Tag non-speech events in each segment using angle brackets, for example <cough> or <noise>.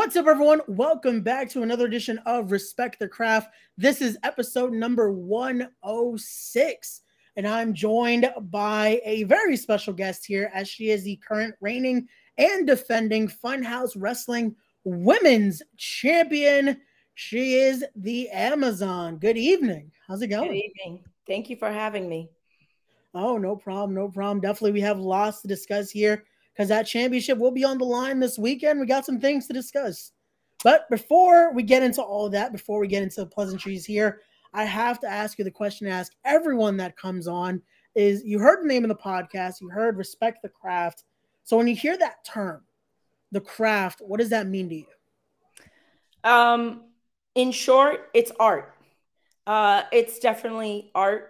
What's up, everyone? Welcome back to another edition of Respect the Craft. This is episode number 106. And I'm joined by a very special guest here, as she is the current reigning and defending Funhouse Wrestling Women's Champion. She is the Amazon. Good evening. How's it going? Good evening. Thank you for having me. Oh, no problem. No problem. Definitely, we have lots to discuss here because that championship will be on the line this weekend. We got some things to discuss. But before we get into all that, before we get into the pleasantries here, I have to ask you the question to ask everyone that comes on is you heard the name of the podcast, you heard respect the craft. So when you hear that term, the craft, what does that mean to you? Um, in short, it's art. Uh, it's definitely art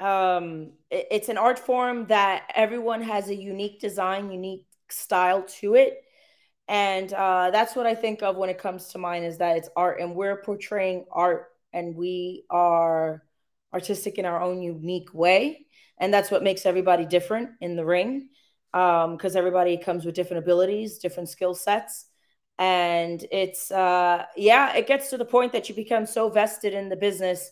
um, it, it's an art form that everyone has a unique design, unique style to it. And uh, that's what I think of when it comes to mine is that it's art and we're portraying art and we are artistic in our own unique way. And that's what makes everybody different in the ring because um, everybody comes with different abilities, different skill sets. And it's, uh, yeah, it gets to the point that you become so vested in the business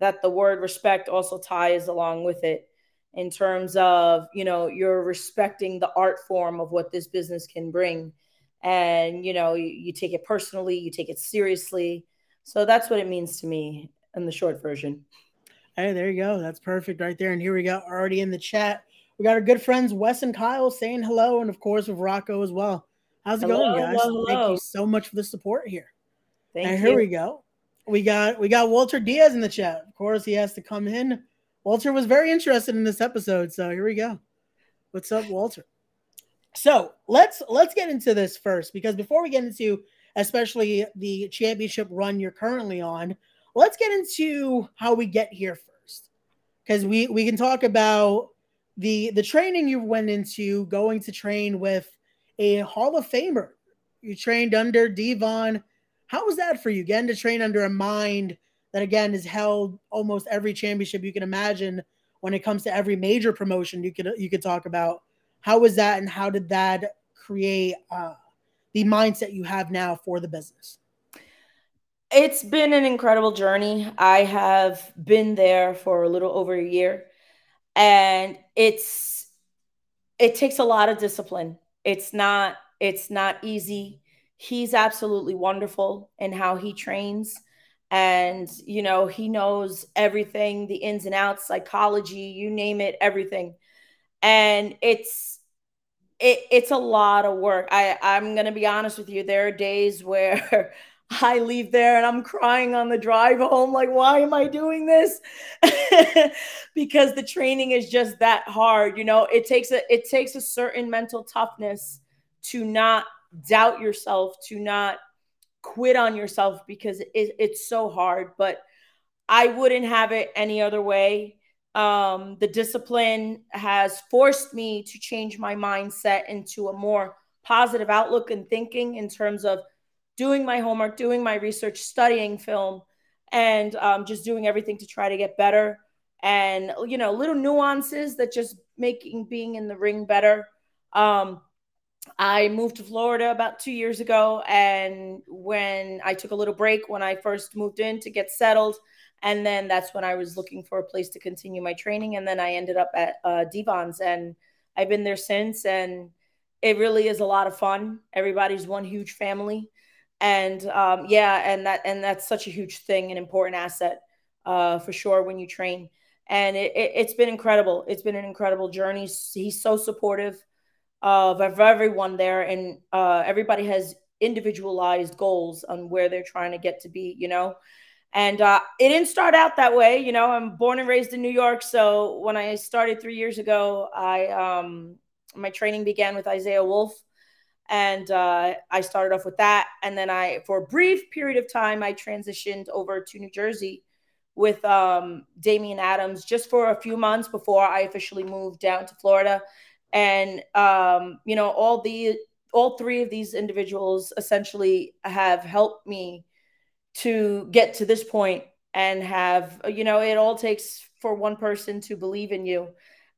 that the word respect also ties along with it in terms of you know you're respecting the art form of what this business can bring. And you know you, you, take it personally you take it seriously. So that's what it means to me in the short version. Hey there you go. That's perfect right there. And here we go already in the chat. We got our good friends wes and kyle saying hello and of course with rocco as well. How's it hello, going guys? hello, hello. thank you so much for the support here. Thank and you. here we go we got we got Walter Diaz in the chat. Of course, he has to come in. Walter was very interested in this episode, so here we go. What's up, Walter? So let's let's get into this first because before we get into especially the championship run you're currently on, let's get into how we get here first. Because we we can talk about the the training you went into going to train with a Hall of Famer. You trained under Devon how was that for you? Getting to train under a mind that again is held almost every championship you can imagine when it comes to every major promotion you could you could talk about. How was that, and how did that create uh, the mindset you have now for the business? It's been an incredible journey. I have been there for a little over a year, and it's it takes a lot of discipline. It's not it's not easy he's absolutely wonderful in how he trains. And you know he knows everything the ins and outs psychology you name it everything. And it's it, it's a lot of work. I i'm gonna be honest with you there are days <laughs> where i leave there and i'm crying on the drive home like why am i doing this? <laughs> Because the training is just that hard you know? It takes a it takes a certain mental toughness to not doubt yourself, to not quit on yourself because it, it's so hard. But I wouldn't have it any other way. Um, the discipline has forced me to change my mindset into a more positive outlook and thinking in terms of doing my homework, doing my research, studying film, and um, just doing everything to try to get better. And you know, little nuances that just making being in the ring better. Um, I moved to Florida about two years ago. And when I took a little break when I first moved in to get settled, and then that's when I was looking for a place to continue my training. And then I ended up at uh, Devon's, and I've been there since. And it really is a lot of fun. Everybody's one huge family, and um, yeah, and that and that's such a huge thing, an important asset uh, for sure when you train. And it, it, it's been incredible. It's been an incredible journey. He's so supportive of, everyone there, and uh, everybody has individualized goals on where they're trying to get to be, you know. And uh, it didn't start out that way, you know. I'm born and raised in New York, so when I started three years ago, I um, my training began with Isaiah Wolf, and uh, I started off with that, and then I, for a brief period of time, I transitioned over to New Jersey with um, Damian Adams just for a few months before I officially moved down to Florida and um, you know all the all three of these individuals essentially have helped me to get to this point and have you know it all takes for one person to believe in you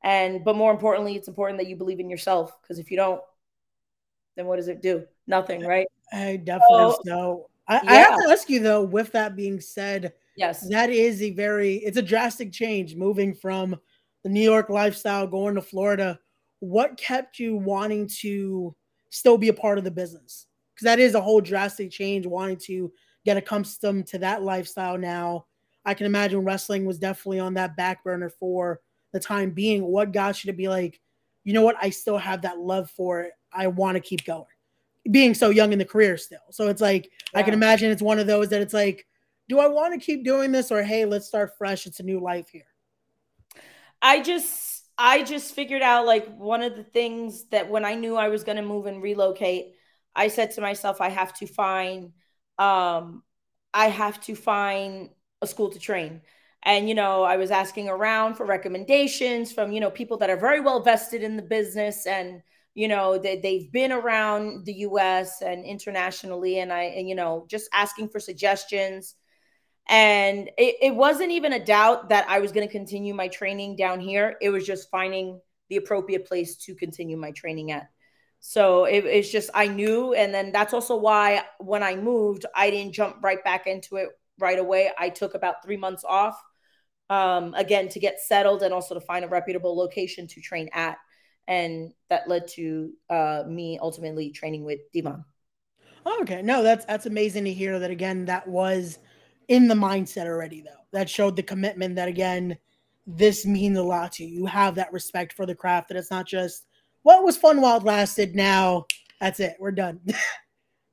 and but more importantly it's important that you believe in yourself because if you don't then what does it do? Nothing, right? I definitely so. so. I, yeah. I have to ask you though. With that being said, yes, that is a very it's a drastic change moving from the New York lifestyle going to Florida. What kept you wanting to still be a part of the business? Because that is a whole drastic change. Wanting to get accustomed to that lifestyle now. I can imagine wrestling was definitely on that back burner for the time being. What got you to be like, you know what? I still have that love for it. I want to keep going. Being so young in the career still. So it's like, yeah. I can imagine it's one of those that it's like, do I want to keep doing this or hey, let's start fresh? It's a new life here. I just, I just figured out like one of the things that when I knew I was going to move and relocate, I said to myself, I have to find, um, I have to find a school to train. And you know i was asking around for recommendations from you know people that are very well vested in the business and you know they, they've been around the us and internationally and i and you know just asking for suggestions and it, it wasn't even a doubt that i was going to continue my training down here. It was just finding the appropriate place to continue my training at. So it, it's just i knew and then that's also why when i moved i didn't jump right back into it right away. I took about three months off um, again to get settled and also to find a reputable location to train at. And that led to uh, me ultimately training with devon. Okay. No that's that's amazing to hear that again that was in the mindset already though that showed the commitment that again this means a lot to you you have that respect for the craft that it's not just what well, was fun while it lasted now that's it we're done <laughs> like,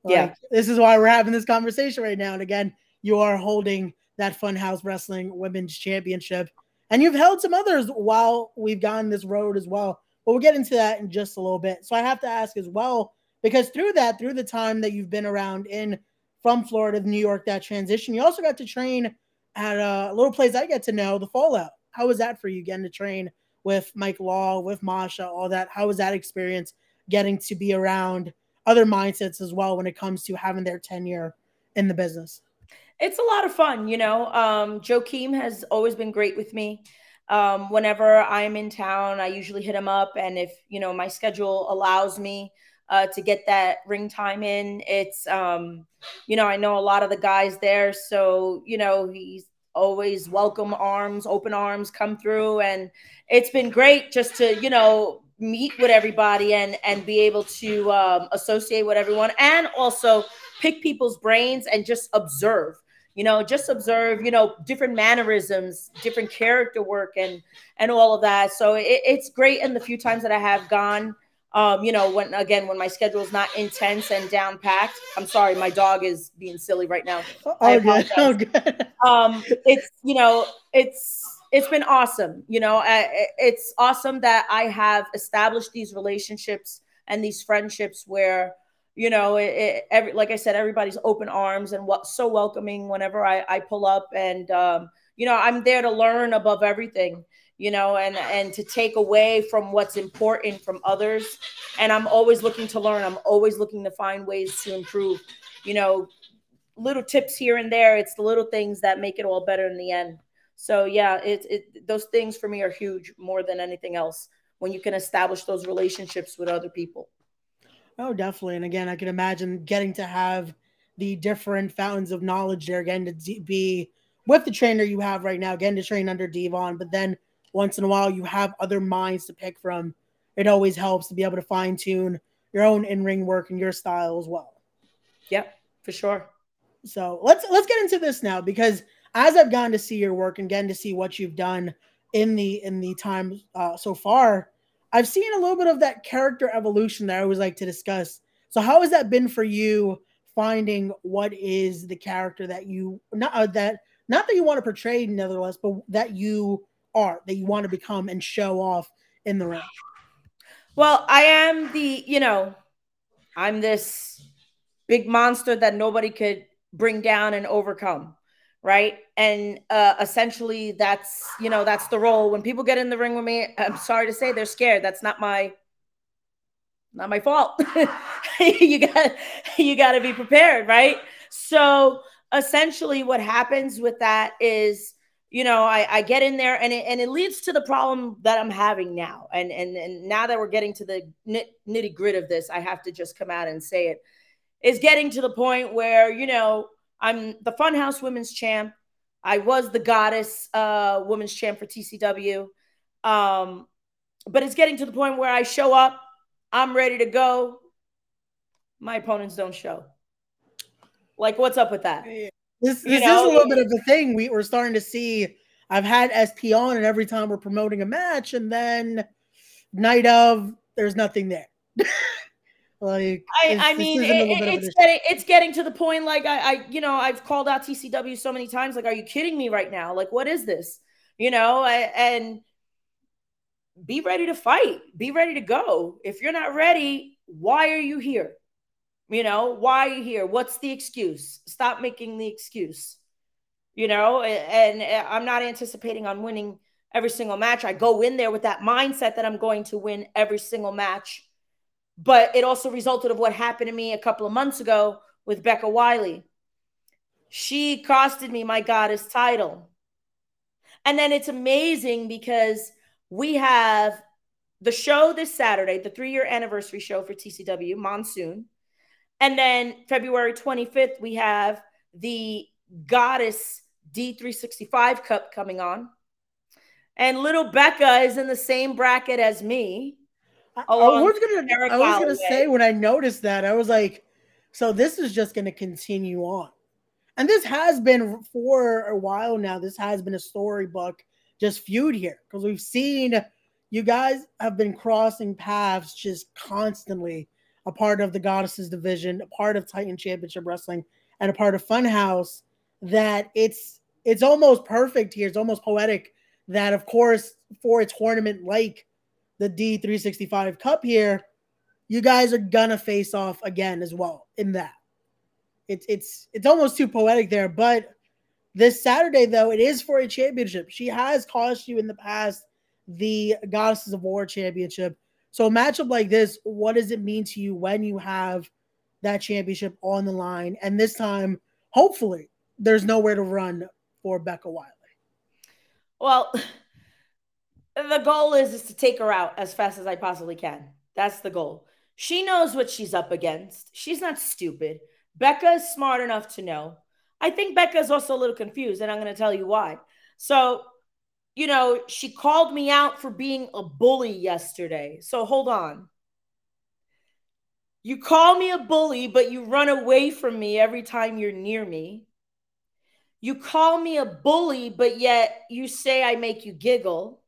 yeah this is why we're having this conversation right now and again you are holding that Funhouse Wrestling Women's Championship. And you've held some others while we've gone this road as well. But we'll get into that in just a little bit. So I have to ask as well, because through that, through the time that you've been around in from Florida to New York, that transition, you also got to train at a little place I get to know, the Fallout. How was that for you getting to train with Mike Law, with Masha, all that? How was that experience getting to be around other mindsets as well when it comes to having their tenure in the business? it's a lot of fun, you know. Um, Joakim has always been great with me. Um, whenever I'm in town, I usually hit him up, and if you know my schedule allows me uh, to get that ring time in, it's um, you know I know a lot of the guys there, so you know he's always welcome arms, open arms, come through, and it's been great just to you know meet with everybody and and be able to um, associate with everyone, and also pick people's brains and just observe you know just observe you know different mannerisms different character work and and all of that. So it, it's great in the few times that i have gone um you know when again when my schedule is not intense and down packed i'm sorry my dog is being silly right now. Oh, good. oh good um it's you know it's it's been awesome you know it's awesome that i have established these relationships and these friendships where you know, it, it, every like I said, everybody's open arms and what so welcoming whenever I, I pull up, and um, you know, I'm there to learn above everything, you know, and and to take away from what's important from others, and I'm always looking to learn. I'm always looking to find ways to improve, you know, little tips here and there. It's the little things that make it all better in the end. So yeah, it, it those things for me are huge more than anything else when you can establish those relationships with other people. Oh, definitely. And again, I can imagine getting to have the different fountains of knowledge there again to be with the trainer you have right now, getting to train under Devon, but then once in a while you have other minds to pick from. It always helps to be able to fine tune your own in ring work and your style as well. Yep, for sure. So let's let's get into this now because as I've gotten to see your work and getting to see what you've done in the in the time uh, so far, I've seen a little bit of that character evolution that I always like to discuss. So, how has that been for you? Finding what is the character that you not uh, that not that you want to portray, nevertheless, but that you are that you want to become and show off in the ring. Well, I am the you know, I'm this big monster that nobody could bring down and overcome right? And uh essentially that's you know that's the role. When people get in the ring with me i'm sorry to say they're scared. That's not my not my fault. <laughs> You got you got to be prepared right? So essentially what happens with that is you know, I, I get in there and it, and it leads to the problem that I'm having now. And, and, and now that we're getting to the nitty grit of this, I have to just come out and say it is getting to the point where, you know, I'm the Funhouse Women's Champ. I was the Goddess uh, Women's Champ for TCW. Um, but it's getting to the point where I show up, I'm ready to go. My opponents don't show. Like, what's up with that? This, this is a little bit of a thing. We, we're starting to see. I've had SP on, and every time we're promoting a match, and then night of, there's nothing there. <laughs> like, I, I mean, it, it's getting, it's getting to the point. Like, I, I, you know, I've called out TCW so many times. Like, are you kidding me right now? Like, what is this? You know, I, and be ready to fight. Be ready to go. If you're not ready, why are you here? You know, why are you here? What's the excuse? Stop making the excuse. You know, and, and I'm not anticipating on winning every single match. I go in there with that mindset that I'm going to win every single match. But it also resulted of what happened to me a couple of months ago with Becca Wiley. She costed me my goddess title. And then it's amazing because we have the show this Saturday, the three year anniversary show for TCW, Monsoon. And then February 25th, we have the Goddess D365 Cup coming on. And little Becca is in the same bracket as me. I, I was gonna, I was gonna say when I noticed that, I was like, so this is just gonna continue on. And this has been for a while now. This has been a storybook just feud here because we've seen you guys have been crossing paths just constantly a part of the goddesses division a part of titan championship wrestling and a part of funhouse that it's it's almost perfect here it's almost poetic that of course for a tournament like the d365 cup here you guys are gonna face off again as well in that it's it's it's almost too poetic there but this Saturday, though, it is for a championship. She has cost you in the past the Goddesses of War championship. So a matchup like this, what does it mean to you when you have that championship on the line? And this time, hopefully, there's nowhere to run for Becca Wiley. Well, <laughs> the goal is is to take her out as fast as I possibly can. That's the goal. She knows what she's up against. She's not stupid. Becca is smart enough to know I think Becca's also a little confused, and I'm going to tell you why. So, you know, she called me out for being a bully yesterday. So hold on. You call me a bully, but you run away from me every time you're near me. You call me a bully, but yet you say I make you giggle.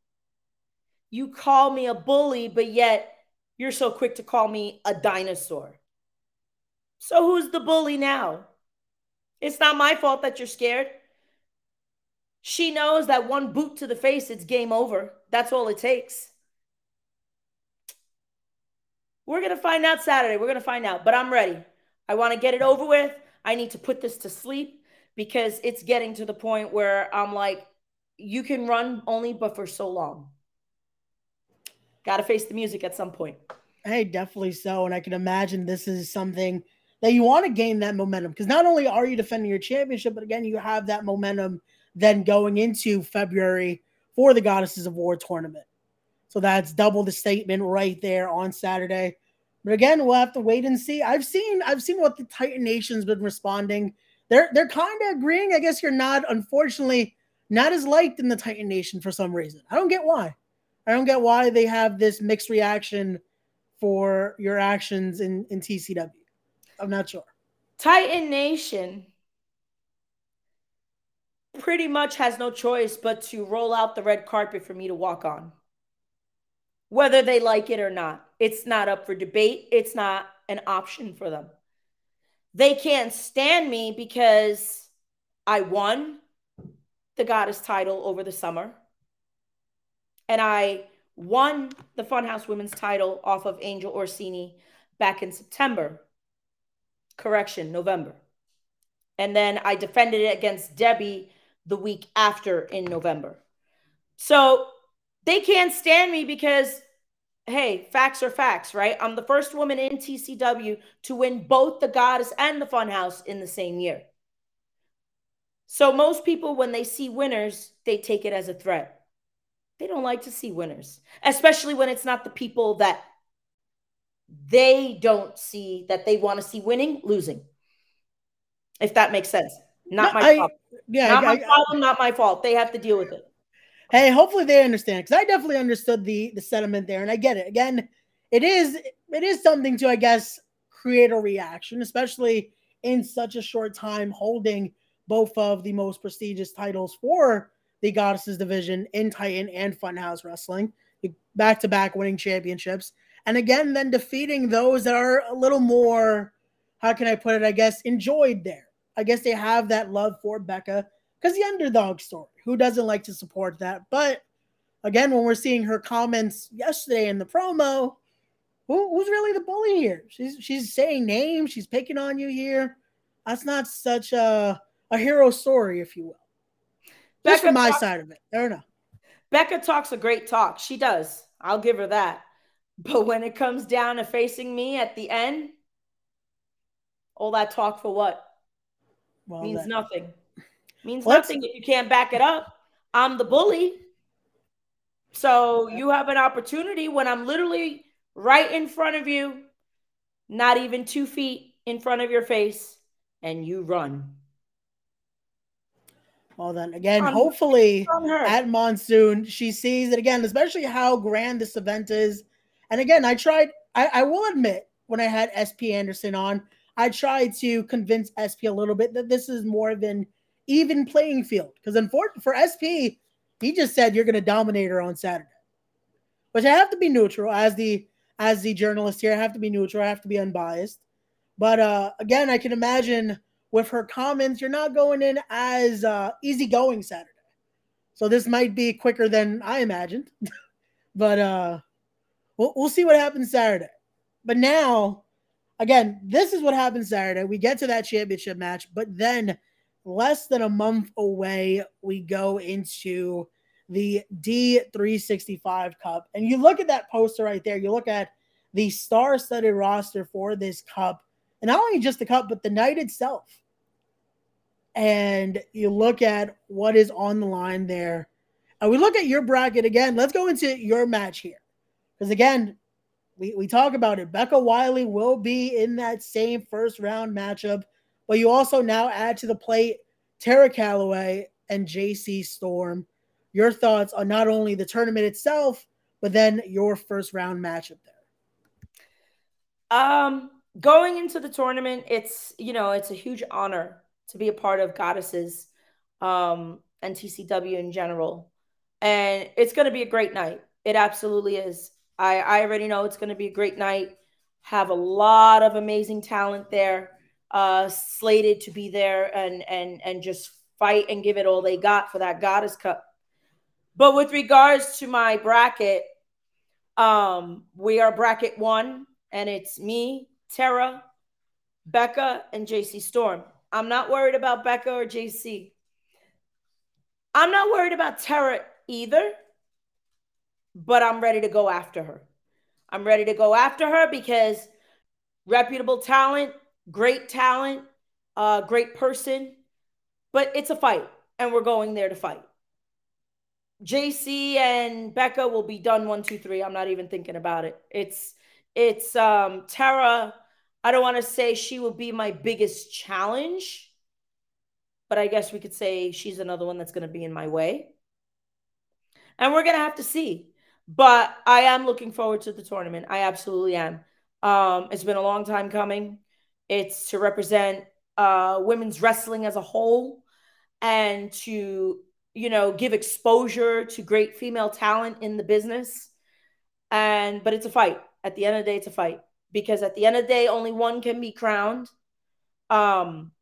You call me a bully, but yet you're so quick to call me a dinosaur. So who's the bully now? It's not my fault that you're scared. She knows that one boot to the face, it's game over. That's all it takes. We're going to find out Saturday. We're going to find out, but I'm ready. I want to get it over with. I need to put this to sleep because it's getting to the point where I'm like, you can run only, but for so long. Got to face the music at some point. Hey, definitely so. And I can imagine this is something that you want to gain that momentum because not only are you defending your championship, but again, you have that momentum then going into February for the Goddesses of War tournament. So that's double the statement right there on Saturday. But again, we'll have to wait and see. I've seen I've seen what the Titan Nation's been responding. They're they're kind of agreeing. I guess you're not, unfortunately, not as liked in the Titan Nation for some reason. I don't get why. I don't get why they have this mixed reaction for your actions in, in TCW. I'm not sure. Titan Nation pretty much has no choice but to roll out the red carpet for me to walk on. Whether they like it or not, it's not up for debate. It's not an option for them. They can't stand me because I won the goddess title over the summer. And I won the Funhouse Women's title off of Angel Orsini back in September correction, November. And then I defended it against Debbie the week after in November. So they can't stand me because, hey, facts are facts, right? I'm the first woman in TCW to win both the Goddess and the Funhouse in the same year. So most people, when they see winners, they take it as a threat. They don't like to see winners, especially when it's not the people that they don't see that they want to see winning, losing. If that makes sense. Not no, my I, fault. Yeah, not I, my I, problem, not my fault. They have to deal with it. Hey, hopefully they understand because I definitely understood the the sentiment there, and I get it. Again, it is it is something to, I guess, create a reaction, especially in such a short time holding both of the most prestigious titles for the Goddesses division in Titan and Funhouse Wrestling, back to back winning championships. And again, then defeating those that are a little more, how can I put it? I guess enjoyed there. I guess they have that love for Becca because the underdog story. Who doesn't like to support that? But again, when we're seeing her comments yesterday in the promo, who, who's really the bully here? She's she's saying names, she's picking on you here. That's not such a a hero story, if you will. Just from my talk, side of it. Don't know. Becca talks a great talk. She does. I'll give her that. But when it comes down to facing me at the end, all that talk for what? Well, means that, nothing. Means nothing if you can't back it up. I'm the bully. So you have an opportunity when I'm literally right in front of you, not even two feet in front of your face, and you run. Well, then again, um, hopefully at Monsoon, she sees it again, especially how grand this event is. And again, I tried, I, I will admit, when I had SP Anderson on, I tried to convince SP a little bit that this is more of an even playing field. Because unfortunately for SP, he just said you're going to dominate her on Saturday. Which I have to be neutral as the as the journalist here. I have to be neutral. I have to be unbiased. But uh, again, I can imagine with her comments, you're not going in as uh, easygoing Saturday. So this might be quicker than I imagined. <laughs> but uh, we'll, we'll see what happens Saturday. But now, again, this is what happens Saturday. We get to that championship match, but then less than a month away, we go into the D365 Cup. And you look at that poster right there, you look at the star studded roster for this cup, and not only just the cup, but the night itself and you look at what is on the line there, and we look at your bracket again. Let's go into your match here. Because again, we, we talk about it. Becca Wiley will be in that same first round matchup, but you also now add to the plate Tara Calloway and JC Storm. Your thoughts on not only the tournament itself, but then your first round matchup there. Um, going into the tournament, it's you know it's a huge honor to be a part of Goddesses um, and TCW in general. And it's going to be a great night. It absolutely is. I, I already know it's going to be a great night. Have a lot of amazing talent there, uh, slated to be there and and and just fight and give it all they got for that Goddess Cup. But with regards to my bracket, um, we are bracket one, and it's me, Tara, Becca, and JC Storm. I'm not worried about Becca or JC. I'm not worried about Tara either, but I'm ready to go after her. I'm ready to go after her because reputable talent, great talent, uh, great person, but it's a fight, and we're going there to fight. JC and Becca will be done one, two, three. I'm not even thinking about it. It's it's um Tara I don't want to say she will be my biggest challenge, but I guess we could say she's another one that's going to be in my way. And we're going to have to see. But I am looking forward to the tournament. I absolutely am. Um, it's been a long time coming. It's to represent uh, women's wrestling as a whole and to, you know, give exposure to great female talent in the business. And, but it's a fight. At the end of the day, it's a fight because at the end of the day, only one can be crowned. Um,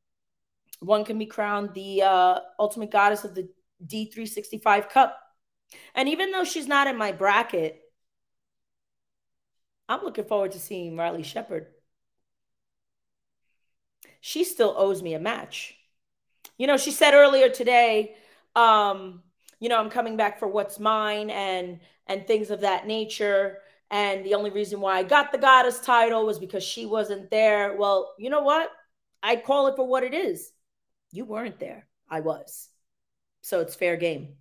one can be crowned the uh, ultimate goddess of the D365 Cup. And even though she's not in my bracket, I'm looking forward to seeing Riley Shepard. She still owes me a match. You know, she said earlier today, um, you know, I'm coming back for what's mine and and things of that nature. And the only reason why I got the goddess title was because she wasn't there. Well, you know what? I call it for what it is. You weren't there. I was. So it's fair game.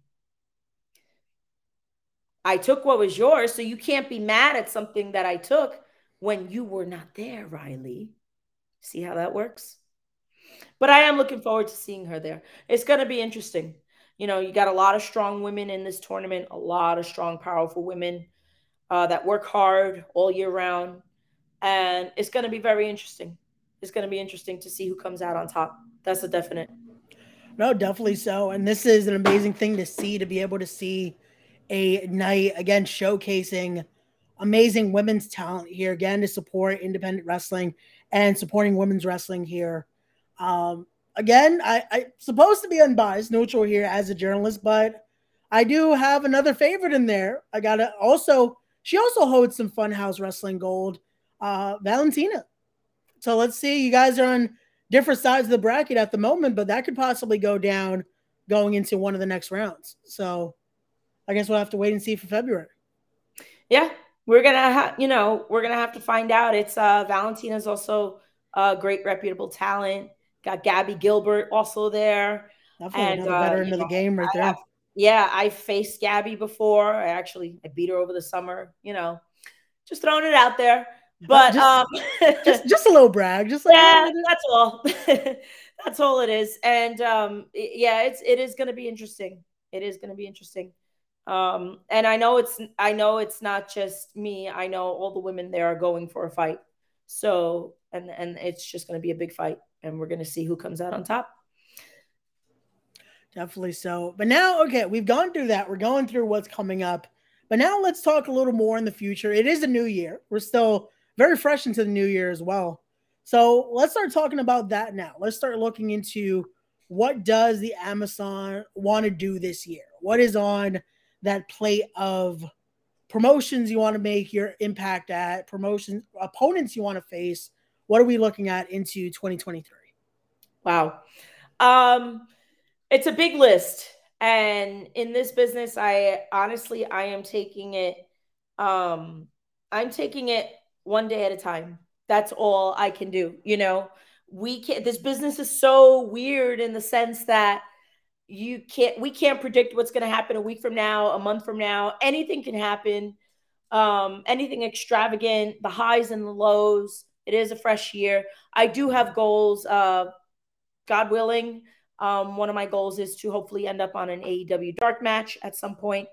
I took what was yours, so you can't be mad at something that I took when you were not there, Riley. See how that works? But I am looking forward to seeing her there. It's going to be interesting. You know, you got a lot of strong women in this tournament, a lot of strong, powerful women uh, that work hard all year round. And it's going to be very interesting. It's going to be interesting to see who comes out on top. That's a definite. No, definitely so. And this is an amazing thing to see, to be able to see a night again showcasing amazing women's talent here again to support independent wrestling and supporting women's wrestling here. Um, again, I, I supposed to be unbiased, neutral here as a journalist, but I do have another favorite in there. I gotta also she also holds some Funhouse Wrestling gold, uh, Valentina. So let's see. You guys are on different sides of the bracket at the moment, but that could possibly go down going into one of the next rounds. So I guess we'll have to wait and see for February. Yeah, we're gonna have you know we're gonna have to find out. It's uh Valentina's also a great reputable talent. Got Gabby Gilbert also there. Definitely and, another veteran uh, of the game right there. Yeah, I faced Gabby before. I actually I beat her over the summer. You know, just throwing it out there. But just, um, <laughs> just just a little brag, just like yeah, that's all. <laughs> that's all it is. And um, yeah, it's it is going to be interesting. It is going to be interesting. Um, and I know it's I know it's not just me. I know all the women there are going for a fight. So and and it's just going to be a big fight, and we're going to see who comes out on top. Definitely so. But now, okay, we've gone through that. We're going through what's coming up. But now let's talk a little more in the future. It is a new year. We're still very fresh into the new year as well. So let's start talking about that now. Let's start looking into what does the Amazon want to do this year? What is on that plate of promotions you want to make your impact at, promotions, opponents you want to face? What are we looking at into 2023? Wow. Um, it's a big list. And in this business, I honestly I am taking it um I'm taking it one day at a time. That's all I can do. You know, we can't, this business is so weird in the sense that you can't, we can't predict what's going to happen a week from now, a month from now. Anything can happen. Um, anything extravagant, the highs and the lows. It is a fresh year. I do have goals. Uh, God willing, um, one of my goals is to hopefully end up on an AEW dark match at some point.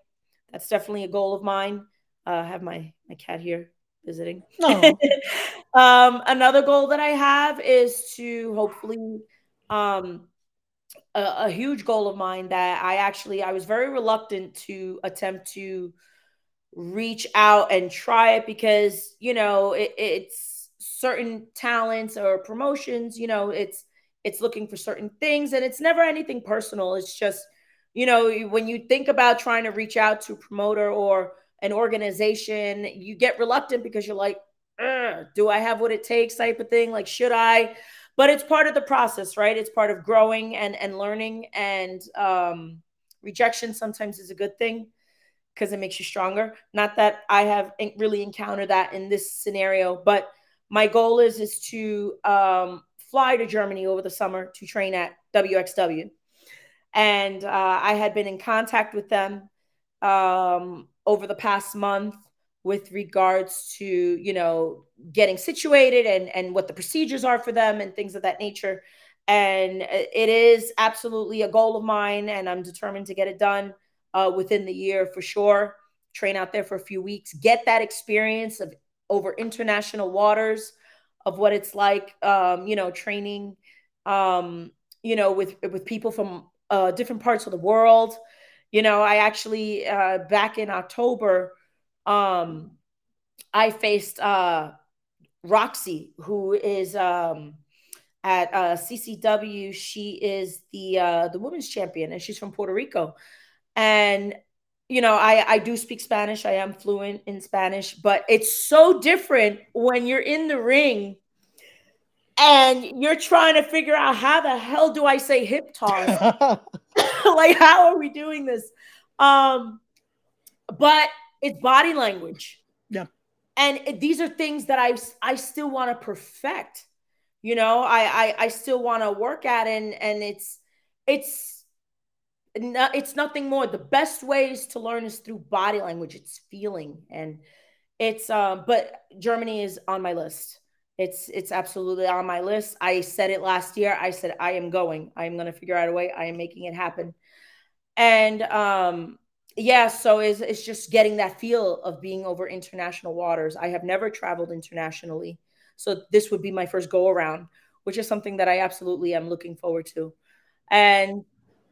That's definitely a goal of mine. Uh, I have my my cat here visiting. Oh. <laughs> um, another goal that I have is to hopefully um, a, a, huge goal of mine that I actually I was very reluctant to attempt to reach out and try it because you know it, it's certain talents or promotions you know it's it's looking for certain things and it's never anything personal it's just you know when you think about trying to reach out to a promoter or an organization, you get reluctant because you're like, do I have what it takes type of thing? Like, should I? But it's part of the process, right? It's part of growing and, and learning. And um, rejection sometimes is a good thing because it makes you stronger. Not that I have really encountered that in this scenario, but my goal is is to um, fly to Germany over the summer to train at WXW. And uh, I had been in contact with them um, over the past month with regards to you know getting situated and and what the procedures are for them and things of that nature. And it is absolutely a goal of mine and i'm determined to get it done uh, within the year for sure. Train out there for a few weeks get that experience of over international waters of what it's like um, you know training um, you know with with people from uh, different parts of the world. You know, I actually uh, back in October, um, I faced uh, Roxy, who is um, at uh, CCW. She is the uh, the women's champion, and she's from Puerto Rico. And you know, I I do speak Spanish. I am fluent in Spanish, but it's so different when you're in the ring and you're trying to figure out how the hell do I say hip toss? <laughs> <laughs> like, how are we doing this? Um, but it's body language. Yeah. And it, these are things that I I still want to perfect. You know, I I, I still want to work at, and and it's it's not, it's nothing more. The best ways to learn is through body language. It's feeling and it's um but Germany is on my list. It's it's absolutely on my list. I said it last year. I said I am going. I am going to figure out a way. I am making it happen. And um yeah, so it's, it's just getting that feel of being over international waters. I have never traveled internationally. So this would be my first go around, which is something that I absolutely am looking forward to. And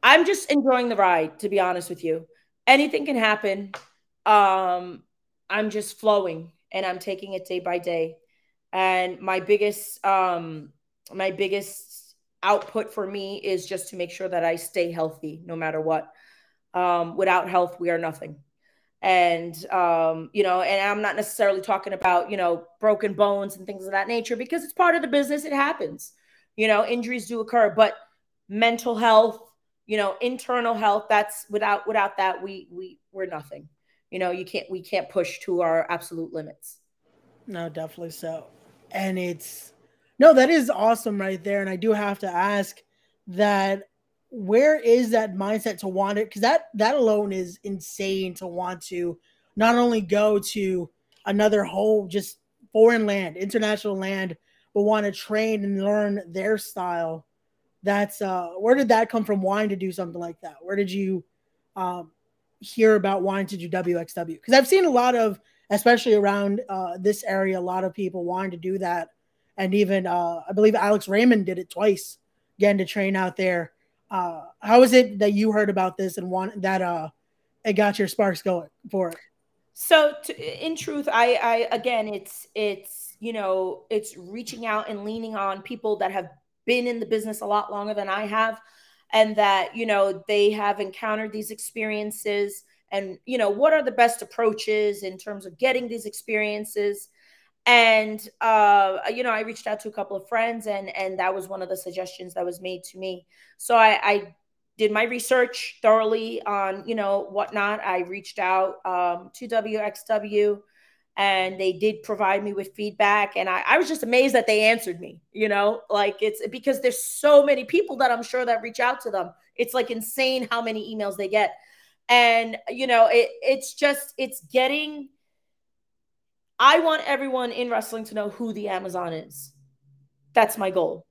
I'm just enjoying the ride, to be honest with you. Anything can happen. Um, I'm just flowing and I'm taking it day by day. And my biggest um my biggest output for me is just to make sure that I stay healthy no matter what. Um, without health, we are nothing. And um, you know, and I'm not necessarily talking about, you know, broken bones and things of that nature because it's part of the business. It happens. You know, injuries do occur, but mental health, you know internal health that's without without that we we we're nothing you know you can't we can't push to our absolute limits no definitely so and it's no that is awesome right there and i do have to ask that where is that mindset to want it? Because that that alone is insane to want to not only go to another whole just foreign land international land but want to train and learn their style. That's uh where did that come from wanting to do something like that? Where did you um hear about wanting to do wxw because i've seen a lot of especially around uh this area a lot of people wanting to do that. And even uh i believe alex raymond did it twice getting to train out there uh how is it that you heard about this and want that uh it got your sparks going for it? So to, in truth i i again it's it's you know it's reaching out and leaning on people that have been in the business a lot longer than I have and that you know they have encountered these experiences. And you know what are the best approaches in terms of getting these experiences and uh you know i reached out to a couple of friends and and that was one of the suggestions that was made to me. So i i did my research thoroughly on you know whatnot. I reached out um, to wxw and they did provide me with feedback. And I, I, was just amazed that they answered me you know like it's because there's so many people that i'm sure that reach out to them. It's like insane how many emails they get. And you know it, it's just it's getting i want everyone in wrestling to know who the amazon is that's my goal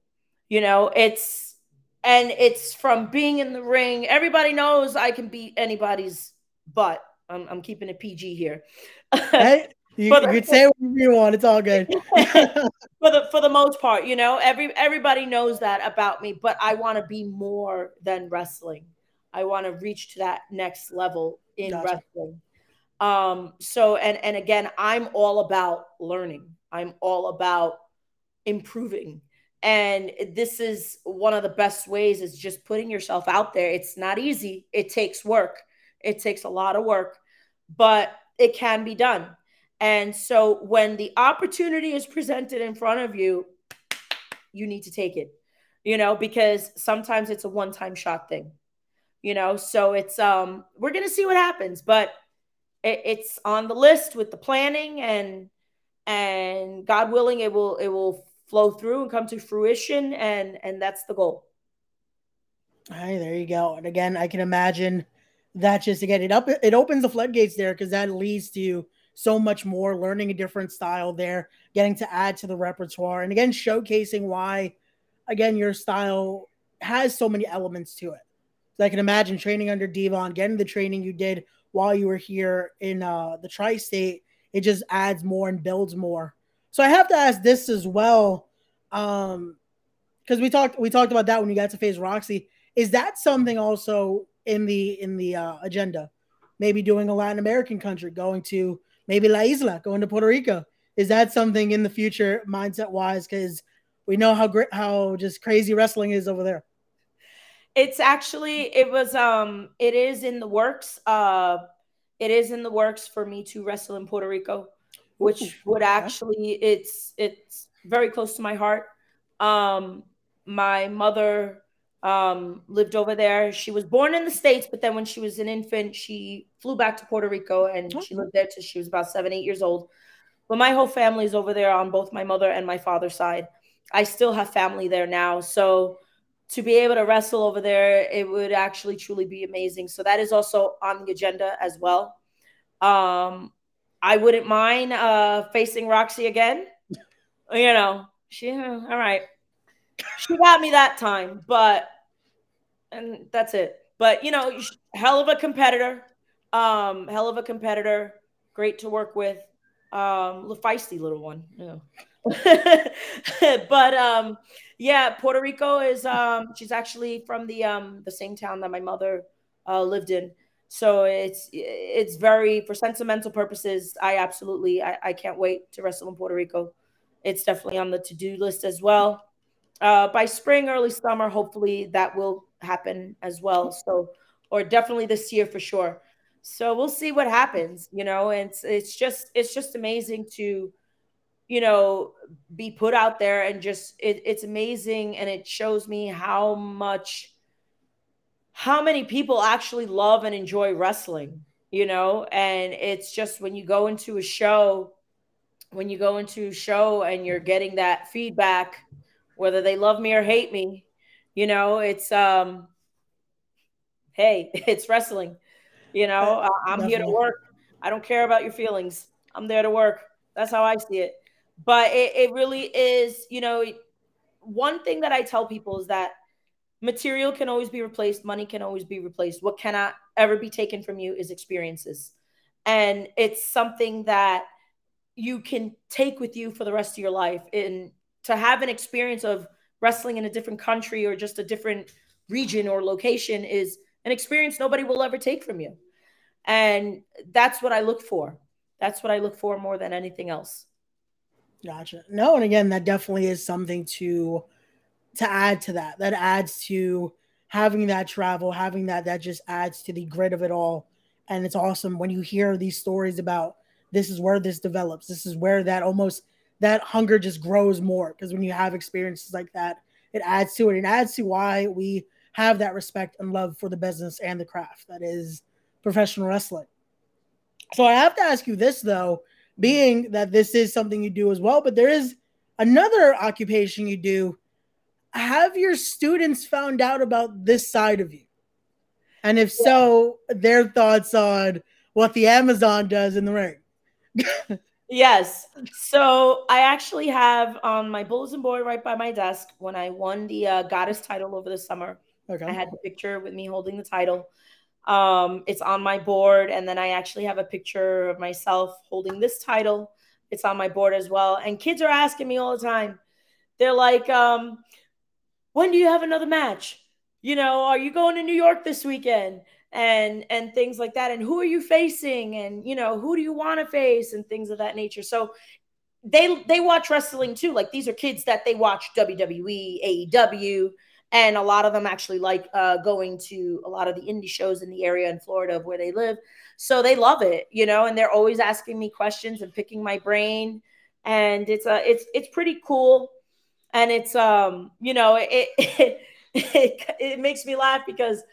you know it's and it's from being in the ring everybody knows i can beat anybody's butt i'm, I'm keeping it pg here <laughs> You, you could say whatever you want. It's all good. <laughs> for the for the most part, you know, every everybody knows that about me. But I want to be more than wrestling. I want to reach to that next level in gotcha. wrestling. Um. So and and again, I'm all about learning. I'm all about improving. And this is one of the best ways is just putting yourself out there. It's not easy. It takes work. It takes a lot of work, but it can be done and so when the opportunity is presented in front of you, you need to take it, you know, because sometimes it's a one time shot thing, you know. So it's, um, we're going to see what happens, but it, it's on the list with the planning and, and God willing, it will, it will flow through and come to fruition. And, and that's the goal. Hey, there you go. And again, I can imagine that just again, it up, it opens the floodgates there because that leads to, so much more, learning a different style there, getting to add to the repertoire, and again, showcasing why, again, your style has so many elements to it. So I can imagine training under Devon, getting the training you did while you were here in uh, the tri state, it just adds more and builds more. So I have to ask this as well. Um, because we talked we talked about that when you got to face Roxy. Is that something also in the in the uh, agenda? Maybe doing a Latin American country, going to maybe La Isla, going to Puerto Rico. Is that something in the future mindset wise? Because we know how great, how just crazy wrestling is over there. It's actually it was um it is in the works. Uh, it is in the works for me to wrestle in Puerto Rico, which Ooh, would actually it's it's very close to my heart. Um, my mother um, lived over there. She was born in the States, but then when she was an infant, she flew back to Puerto Rico and she lived there till she was about seven, eight years old. But my whole family is over there on both my mother and my father's side. I still have family there now. So to be able to wrestle over there, it would actually truly be amazing. So that is also on the agenda as well. Um, I wouldn't mind uh, facing Roxy again. <laughs> You know, she all right. She got me that time, but and that's it. But you know, hell of a competitor. Um, hell of a competitor. Great to work with. Um, feisty little one. Yeah. <laughs> but um, yeah, Puerto Rico is um, she's actually from the um the same town that my mother uh, lived in. So it's it's very for sentimental purposes. I absolutely I, I can't wait to wrestle in Puerto Rico. It's definitely on the to do list as well. Uh, by spring, early summer, hopefully that will happen as well. So, or definitely this year for sure. So we'll see what happens. You know, and it's it's just it's just amazing to you know, be put out there and just it, it's amazing and it shows me how much how many people actually love and enjoy wrestling, you know, and it's just when you go into a show when you go into a show and you're getting that feedback whether they love me or hate me, you know, it's um hey, <laughs> it's wrestling. You know, I'm here to work. I don't care about your feelings. I'm there to work. That's how I see it but it, it really is you know one thing that i tell people is that material can always be replaced money can always be replaced. What cannot ever be taken from you is experiences. And it's something that you can take with you for the rest of your life. And to have an experience of wrestling in a different country or just a different region or location is an experience nobody will ever take from you. And that's what i look for. That's what i look for more than anything else Gotcha. No, and again, that definitely is something to to add to that. That adds to having that travel, having that that just adds to the grit of it all. And it's awesome when you hear these stories about this is where this develops. This is where that almost that hunger just grows more because when you have experiences like that, it adds to it. It adds to why we have that respect and love for the business and the craft that is professional wrestling. So I have to ask you this though being that this is something you do as well, but there is another occupation you do. Have your students found out about this side of you? And if so, their thoughts on what the Amazon does in the ring. <laughs> yes. So I actually have on my bulletin board right by my desk when I won the uh, goddess title over the summer. Okay. I had the picture with me holding the title. Um, it's on my board, and then I actually have a picture of myself holding this title. It's on my board as well. And kids are asking me all the time. They're like, um, "When do you have another match? You know, are you going to New York this weekend?" And and things like that. And who are you facing? And you know, who do you want to face? And things of that nature. So they they watch wrestling too. Like these are kids that they watch WWE, AEW and a lot of them actually like uh, going to a lot of the indie shows in the area in Florida of where they live. So they love it, you know, and they're always asking me questions and picking my brain, and it's a uh, it's it's pretty cool, and it's um you know it it, it, <laughs> it makes me laugh because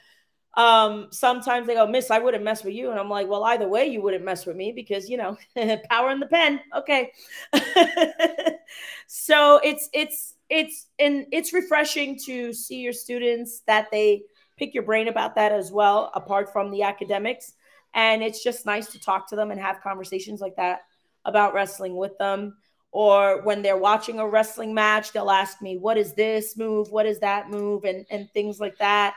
um sometimes they go miss i wouldn't mess with you. And i'm like well either way you wouldn't mess with me because you know <laughs> power in the pen. Okay. <laughs> So it's it's it's and it's refreshing to see your students that they pick your brain about that as well apart from the academics. And it's just nice to talk to them and have conversations like that about wrestling with them. Or when they're watching a wrestling match they'll ask me what is this move? What is that move? and and things like that.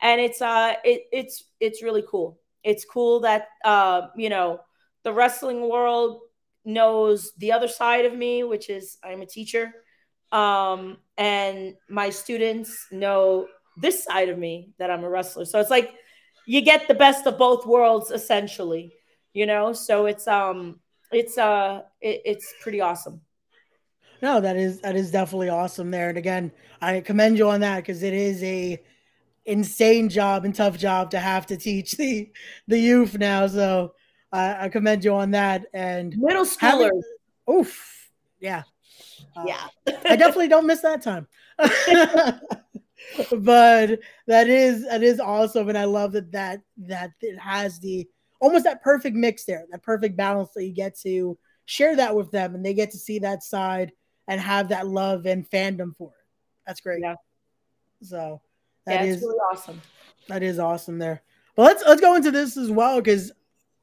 And it's uh it, it's it's really cool. It's cool that uh you know the wrestling world knows the other side of me which is i'm a teacher um, and my students know this side of me that I'm a wrestler. So it's like you get the best of both worlds essentially, you know? So it's um it's uh it, it's pretty awesome. No, that is that is definitely awesome there. And again, I commend you on that because it is a insane job and tough job to have to teach the the youth now. So I, I commend you on that. And middle schoolers. Having, oof, yeah, uh, yeah. I definitely don't miss that time. <laughs> but that is that is awesome and I love that that that it has the almost that perfect mix there, that perfect balance that you get to share that with them and they get to see that side and have that love and fandom for it. That's great. Yeah. So that yeah, is really awesome. That is awesome there. But let's let's go into this as well because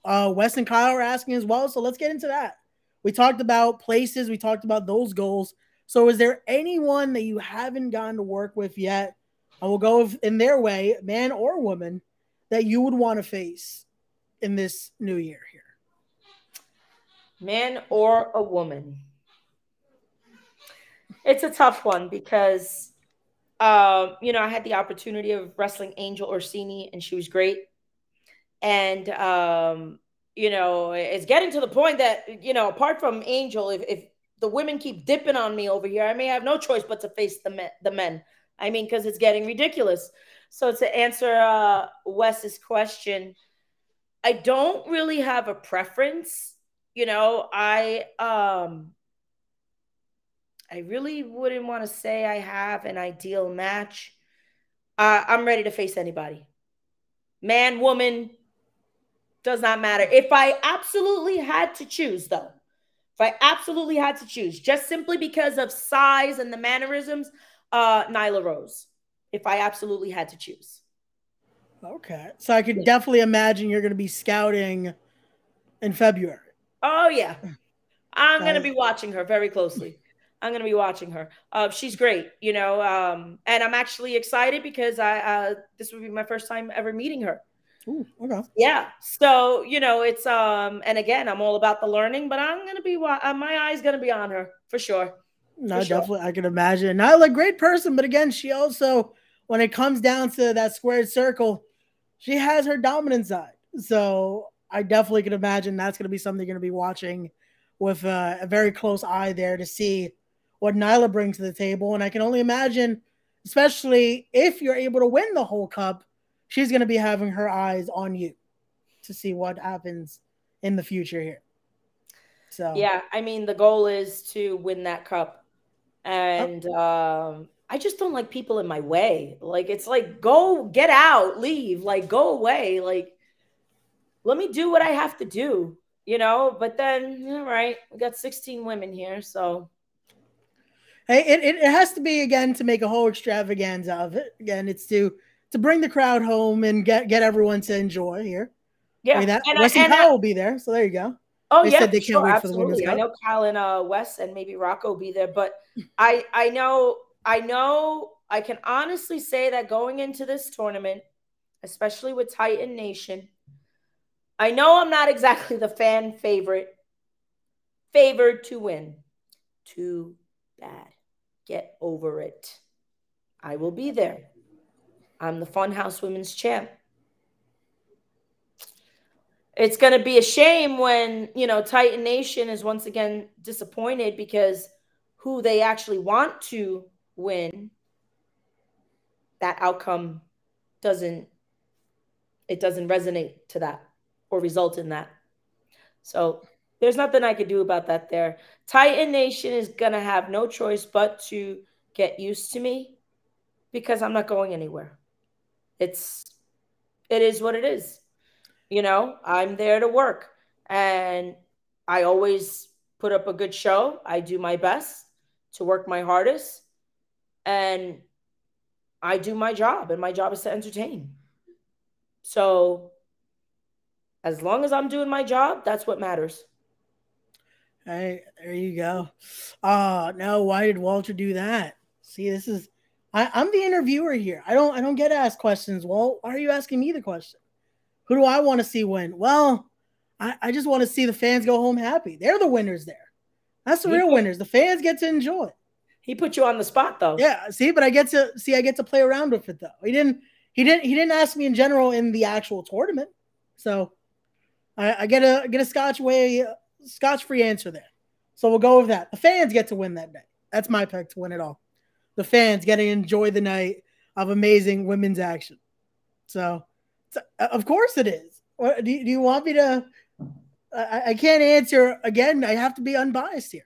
uh, Wes and Kyle are asking as well. So let's get into that. We talked about places. We talked about those goals. So is there anyone that you haven't gotten to work with yet? I will go in their way, man or woman, that you would want to face in this new year here. Man or a woman. It's a tough one because um, you know, I had the opportunity of wrestling Angel Orsini, and she was great. And um, you know, it's getting to the point that you know, apart from Angel, if, if the women keep dipping on me over here, I may have no choice but to face the men. The men. I mean, because it's getting ridiculous. So to answer uh, Wes's question, I don't really have a preference. You know, I um I really wouldn't want to say I have an ideal match. Uh, I'm ready to face anybody. Man, woman, does not matter. If I absolutely had to choose, though, if I absolutely had to choose, just simply because of size and the mannerisms, uh, Nyla Rose. If I absolutely had to choose. Okay. So I could yeah. definitely imagine you're going to be scouting in February. Oh, yeah. I'm going to be watching her very closely. I'm going to be watching her. Uh, she's great, you know, um, and I'm actually excited because I uh, this would be my first time ever meeting her. Ooh, okay. Yeah. So you know, it's um, and again, I'm all about the learning, but I'm going to be uh, my eye's going to be on her for sure. No, for definitely, sure. I can imagine. Not a great person, but again, she also, when it comes down to that squared circle, she has her dominant side. So I definitely can imagine that's going to be something you're going to be watching with uh, a very close eye there to see what Nyla brings to the table. And I can only imagine, especially if you're able to win the whole cup, she's going to be having her eyes on you to see what happens in the future here. So, yeah, I mean, the goal is to win that cup. And oh. um, I just don't like people in my way. Like, it's like, go get out, leave, like, go away. Like, let me do what I have to do, you know? But then, all right, we got 16 women here. So, it, it, it has to be again to make a whole extravaganza of it. Again, it's to to bring the crowd home and get get everyone to enjoy here. Yeah, that and, Wes and, and Kyle will be there, so there you go. Oh they yeah, said they can't sure, wait absolutely. for the women's I know Kyle and uh, Wes and maybe Rocco will be there, but <laughs> I I know I know I can honestly say that going into this tournament, especially with Titan Nation, I know I'm not exactly the fan favorite, favored to win. Too bad. Get over it. I will be there. I'm the Funhouse Women's Champ. It's going to be a shame when, you know, Titan Nation is once again disappointed because who they actually want to win, that outcome doesn't it doesn't resonate to that or result in that. So there's nothing I could do about that there. Titan Nation is going to have no choice but to get used to me because I'm not going anywhere. It's it is what it is. You know, I'm there to work and I always put up a good show. I do my best to work my hardest and I do my job and my job is to entertain. So as long as I'm doing my job, that's what matters. Hey, there you go. Uh no, why did Walter do that? See, this is I, I'm the interviewer here. I don't I don't get asked questions. Well, why are you asking me the question? Who do I want to see win? Well, I, I just want to see the fans go home happy. They're the winners there. That's the he real put, winners. The fans get to enjoy. He put you on the spot though. Yeah, see, but I get to see I get to play around with it though. He didn't he didn't he didn't ask me in general in the actual tournament. So I, I get a get a scotch way scotch free answer there. So we'll go with that. The fans get to win that day. That's my pick to win it all. The fans get to enjoy the night of amazing women's action. So, of course it is. What, do, you, do you want me to? I, I can't answer again. I have to be unbiased here.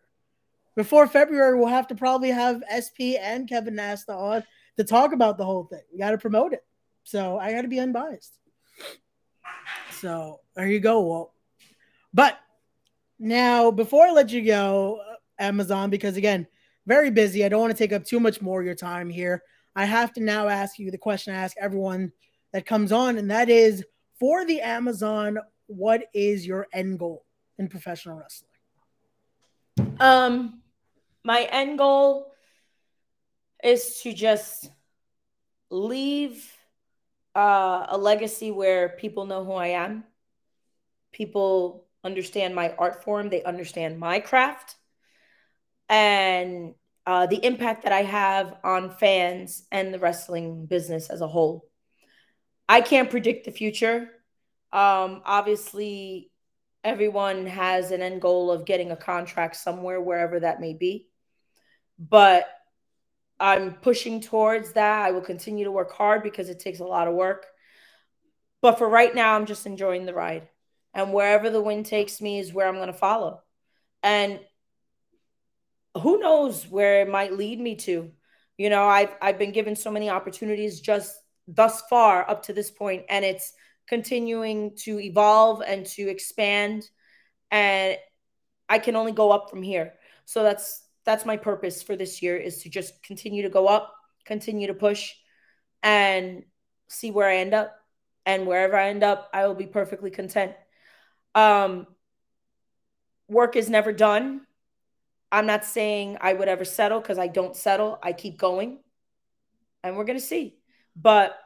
Before February, we'll have to probably have SP and Kevin Nasta on to talk about the whole thing. We got to promote it. So I got to be unbiased. So there you go, Walt. But now, before I let you go, uh, Amazon, because again, very busy. I don't want to take up too much more of your time here. I have to now ask you the question I ask everyone that comes on, and that is for the Amazon, what is your end goal in professional wrestling? Um, my end goal is to just leave uh, a legacy where people know who I am. People understand my art form, they understand my craft, and uh, the impact that I have on fans and the wrestling business as a whole. I can't predict the future. Um, obviously, everyone has an end goal of getting a contract somewhere, wherever that may be. But I'm pushing towards that. I will continue to work hard because it takes a lot of work. But for right now, I'm just enjoying the ride. And wherever the wind takes me is where I'm going to follow. And who knows where it might lead me to. You know, I've I've been given so many opportunities just thus far up to this point, and it's continuing to evolve and to expand. And I can only go up from here. So that's that's my purpose for this year is to just continue to go up, continue to push, and see where I end up. And wherever I end up, I will be perfectly content. Um, work is never done. I'm not saying I would ever settle because I don't settle. I keep going, and we're gonna see. But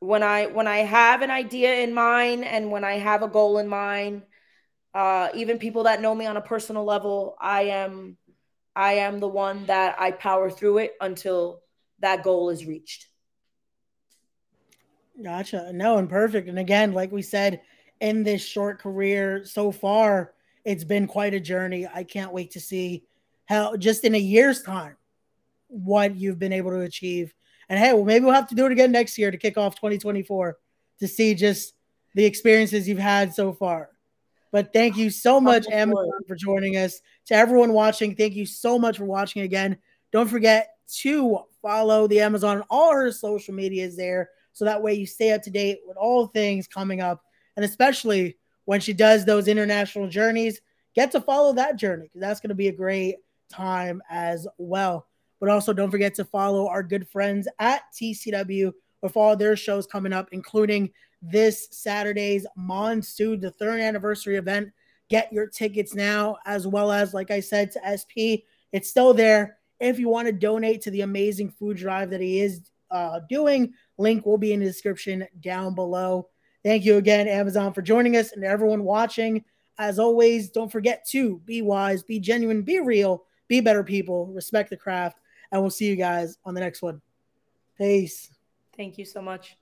when I when I have an idea in mind and when I have a goal in mind, uh, even people that know me on a personal level, I am I am the one that I power through it until that goal is reached. Gotcha. No, and perfect. And again, like we said, in this short career so far, it's been quite a journey. I can't wait to see how just in a year's time what you've been able to achieve. And hey, well, maybe we'll have to do it again next year to kick off 2024 to see just the experiences you've had so far. But thank you so much, Amazon, for joining us. To everyone watching, thank you so much for watching again. Don't forget to follow the Amazon on all her social medias there. So that way you stay up to date with all things coming up. And especially when she does those international journeys, get to follow that journey because that's going to be a great time as well. But also don't forget to follow our good friends at TCW with all their shows coming up, including this Saturday's Monsoon, the third anniversary event. Get your tickets now, as well as, like I said, to SP. It's still there. If you want to donate to the amazing food drive that he is uh, doing, link will be in the description down below. Thank you again, Amazon, for joining us and everyone watching. As always, don't forget to be wise, be genuine, be real, be better people, respect the craft, and we'll see you guys on the next one. Peace. Thank you so much.